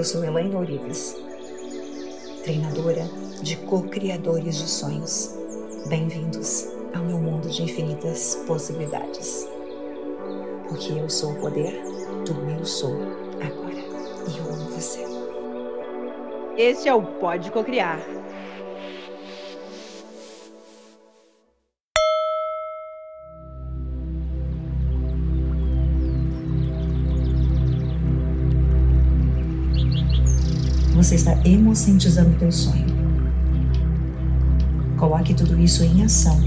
Eu sou Elaine Ourives, treinadora de co-criadores de sonhos. Bem-vindos ao meu mundo de infinitas possibilidades. Porque eu sou o poder do eu sou agora e eu amo você. Este é o Pode Cocriar. Você está emocentizando o teu sonho. Coloque tudo isso em ação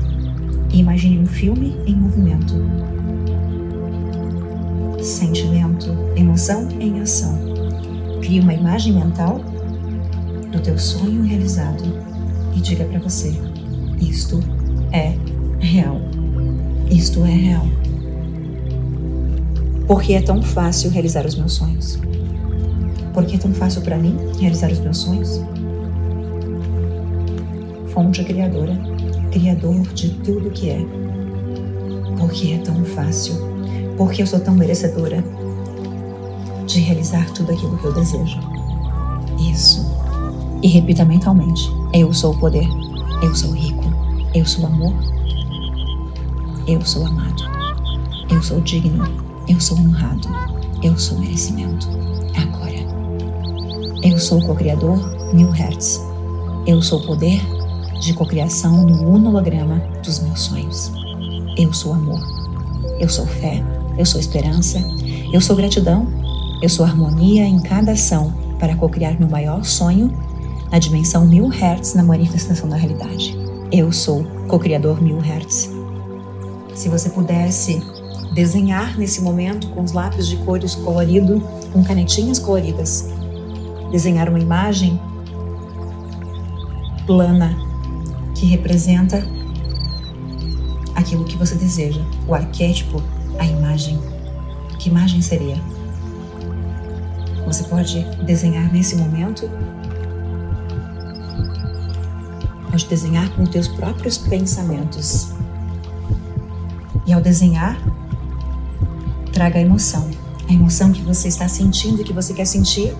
e imagine um filme em movimento. Sentimento, emoção em ação. Crie uma imagem mental do teu sonho realizado e diga para você: isto é real. Isto é real. Porque é tão fácil realizar os meus sonhos. Porque é tão fácil para mim realizar os meus sonhos? Fonte criadora, criador de tudo que é. Porque é tão fácil, porque eu sou tão merecedora de realizar tudo aquilo que eu desejo. Isso. E repita mentalmente: Eu sou o poder, eu sou rico, eu sou amor, eu sou amado, eu sou digno, eu sou honrado, eu sou merecimento. Eu sou o co-criador Mil Hertz. Eu sou o poder de cocriação no unolograma dos meus sonhos. Eu sou amor. Eu sou fé. Eu sou esperança. Eu sou gratidão. Eu sou harmonia em cada ação para cocriar meu maior sonho na dimensão mil hertz na manifestação da realidade. Eu sou co-criador mil hertz. Se você pudesse desenhar nesse momento com os lápis de cores colorido, com canetinhas coloridas, desenhar uma imagem plana que representa aquilo que você deseja, o arquétipo, a imagem. Que imagem seria? Você pode desenhar nesse momento, pode desenhar com teus próprios pensamentos. E ao desenhar, traga a emoção, a emoção que você está sentindo e que você quer sentir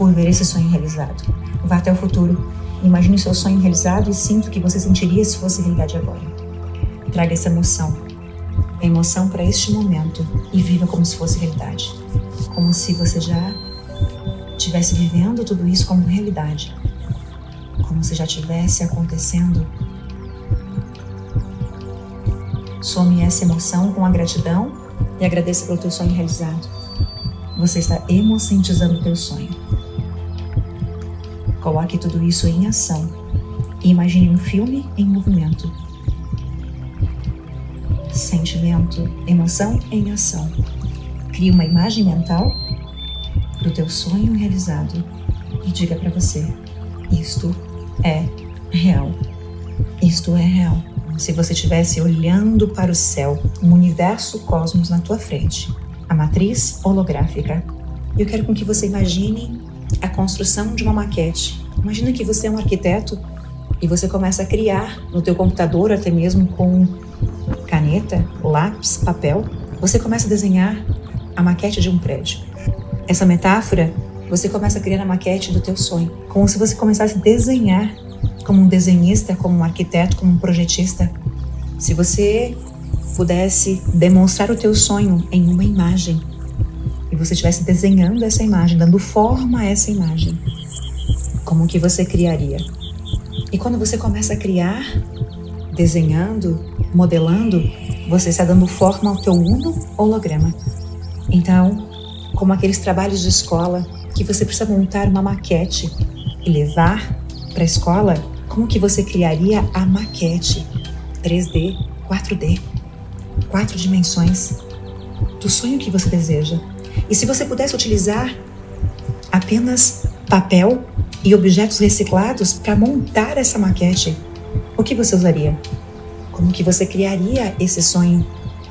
por ver esse sonho realizado. Vá até o futuro, imagine o seu sonho realizado e sinta o que você sentiria se fosse realidade agora. Traga essa emoção, a emoção para este momento e viva como se fosse realidade. Como se você já estivesse vivendo tudo isso como realidade. Como se já tivesse acontecendo. Some essa emoção com a gratidão e agradeça pelo teu sonho realizado. Você está emocentizando o teu sonho. Coloque tudo isso em ação imagine um filme em movimento. Sentimento, emoção em ação. Crie uma imagem mental do teu sonho realizado e diga para você: isto é real. Isto é real. Se você estivesse olhando para o céu, um universo cosmos na tua frente, a matriz holográfica. Eu quero com que você imagine a construção de uma maquete. Imagina que você é um arquiteto e você começa a criar no teu computador, até mesmo com caneta, lápis, papel, você começa a desenhar a maquete de um prédio. Essa metáfora, você começa a criar a maquete do teu sonho, como se você começasse a desenhar como um desenhista, como um arquiteto, como um projetista. Se você pudesse demonstrar o teu sonho em uma imagem, você estivesse desenhando essa imagem, dando forma a essa imagem, como que você criaria? E quando você começa a criar, desenhando, modelando, você está dando forma ao teu uno holograma. Então, como aqueles trabalhos de escola que você precisa montar uma maquete e levar para a escola, como que você criaria a maquete 3D, 4D, quatro dimensões do sonho que você deseja? E se você pudesse utilizar apenas papel e objetos reciclados para montar essa maquete, o que você usaria? Como que você criaria esse sonho?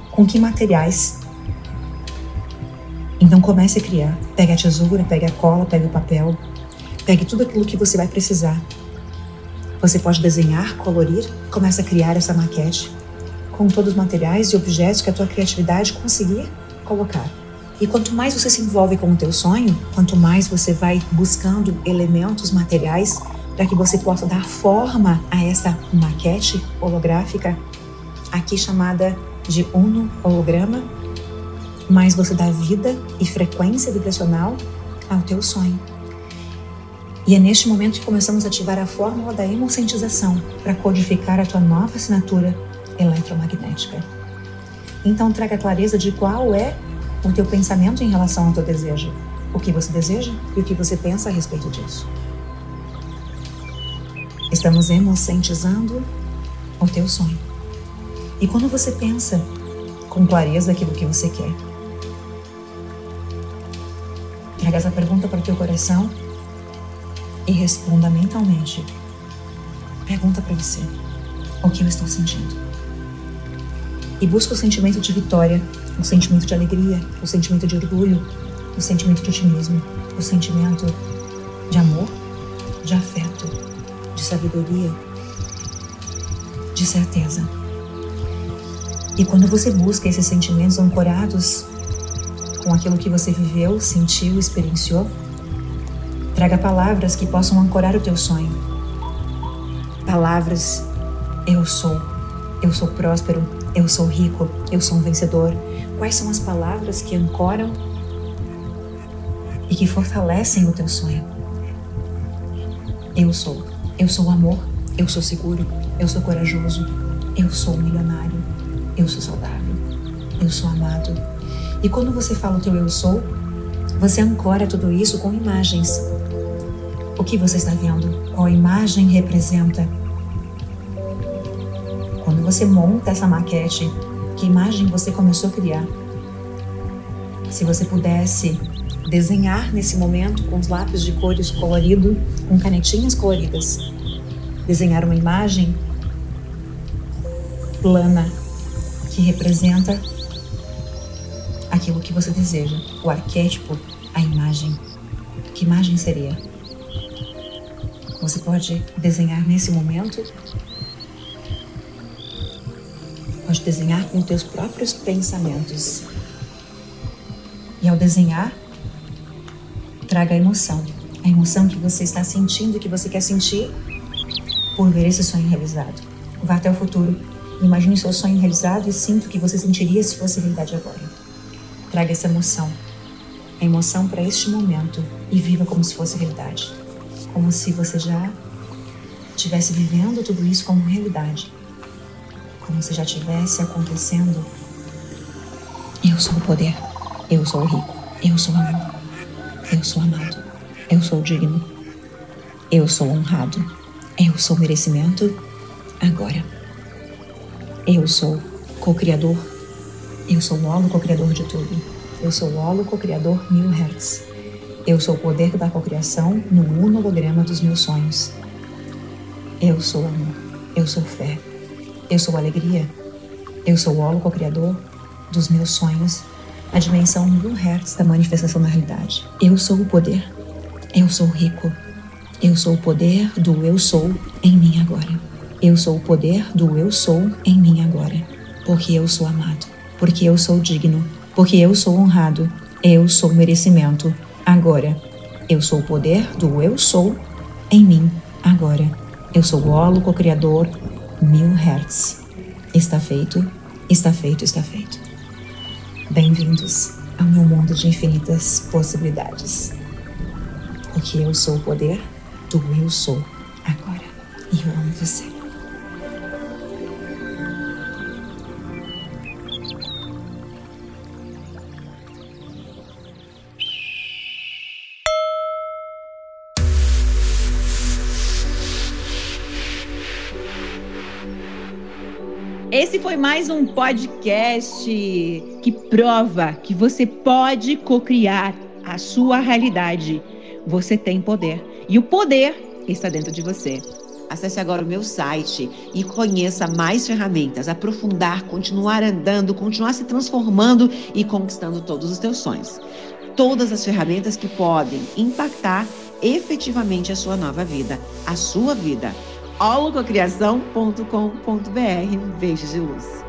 Com que materiais? Então comece a criar. Pegue a tesoura, pegue a cola, pegue o papel, pegue tudo aquilo que você vai precisar. Você pode desenhar, colorir, comece a criar essa maquete com todos os materiais e objetos que a tua criatividade conseguir colocar. E quanto mais você se envolve com o teu sonho, quanto mais você vai buscando elementos materiais para que você possa dar forma a essa maquete holográfica, aqui chamada de Uno holograma, mais você dá vida e frequência vibracional ao teu sonho. E é neste momento que começamos a ativar a fórmula da emocentização para codificar a tua nova assinatura eletromagnética. Então traga clareza de qual é o teu pensamento em relação ao teu desejo, o que você deseja e o que você pensa a respeito disso. Estamos emocentizando o teu sonho. E quando você pensa com clareza aquilo que você quer, traga essa pergunta para o teu coração e responda mentalmente. Pergunta para você: o que eu estou sentindo? e busca o sentimento de vitória, o sentimento de alegria, o sentimento de orgulho, o sentimento de otimismo, o sentimento de amor, de afeto, de sabedoria, de certeza. E quando você busca esses sentimentos ancorados com aquilo que você viveu, sentiu, experienciou, traga palavras que possam ancorar o teu sonho. Palavras eu sou, eu sou próspero, eu sou rico, eu sou um vencedor. Quais são as palavras que ancoram e que fortalecem o teu sonho? Eu sou. Eu sou amor. Eu sou seguro. Eu sou corajoso. Eu sou milionário. Eu sou saudável. Eu sou amado. E quando você fala o teu eu sou, você ancora tudo isso com imagens. O que você está vendo? Qual imagem representa? Quando você monta essa maquete, que imagem você começou a criar? Se você pudesse desenhar nesse momento com os lápis de cores colorido, com canetinhas coloridas, desenhar uma imagem plana que representa aquilo que você deseja, o arquétipo, a imagem. Que imagem seria? Você pode desenhar nesse momento Pode desenhar com teus próprios pensamentos. E ao desenhar, traga a emoção. A emoção que você está sentindo e que você quer sentir por ver esse sonho realizado. Vá até o futuro. Imagine seu sonho realizado e sinta o que você sentiria se fosse realidade agora. Traga essa emoção. A emoção para este momento e viva como se fosse realidade. Como se você já estivesse vivendo tudo isso como realidade como se já tivesse acontecendo. Eu sou o poder, eu sou o rico, eu sou amor, eu sou amado, eu sou digno, eu sou honrado, eu sou merecimento agora. Eu sou co-criador, eu sou o holo co-criador de tudo, eu sou o holo co-criador mil hertz. Eu sou o poder da cocriação no holograma dos meus sonhos. Eu sou amor, eu sou fé, eu sou alegria. Eu sou o holo co-criador dos meus sonhos, a dimensão mil hertz da manifestação da realidade. Eu sou o poder. Eu sou rico. Eu sou o poder do eu sou em mim agora. Eu sou o poder do eu sou em mim agora. Porque eu sou amado. Porque eu sou digno. Porque eu sou honrado. Eu sou merecimento agora. Eu sou o poder do eu sou em mim agora. Eu sou o holo co-criador mil hertz. Está feito, está feito, está feito. Bem-vindos ao meu mundo de infinitas possibilidades. Porque eu sou o poder do eu sou agora. E eu amo você. Esse foi mais um podcast que prova que você pode cocriar a sua realidade. Você tem poder e o poder está dentro de você. Acesse agora o meu site e conheça mais ferramentas, aprofundar, continuar andando, continuar se transformando e conquistando todos os teus sonhos. Todas as ferramentas que podem impactar efetivamente a sua nova vida, a sua vida holococriação.com.br. Beijos de luz.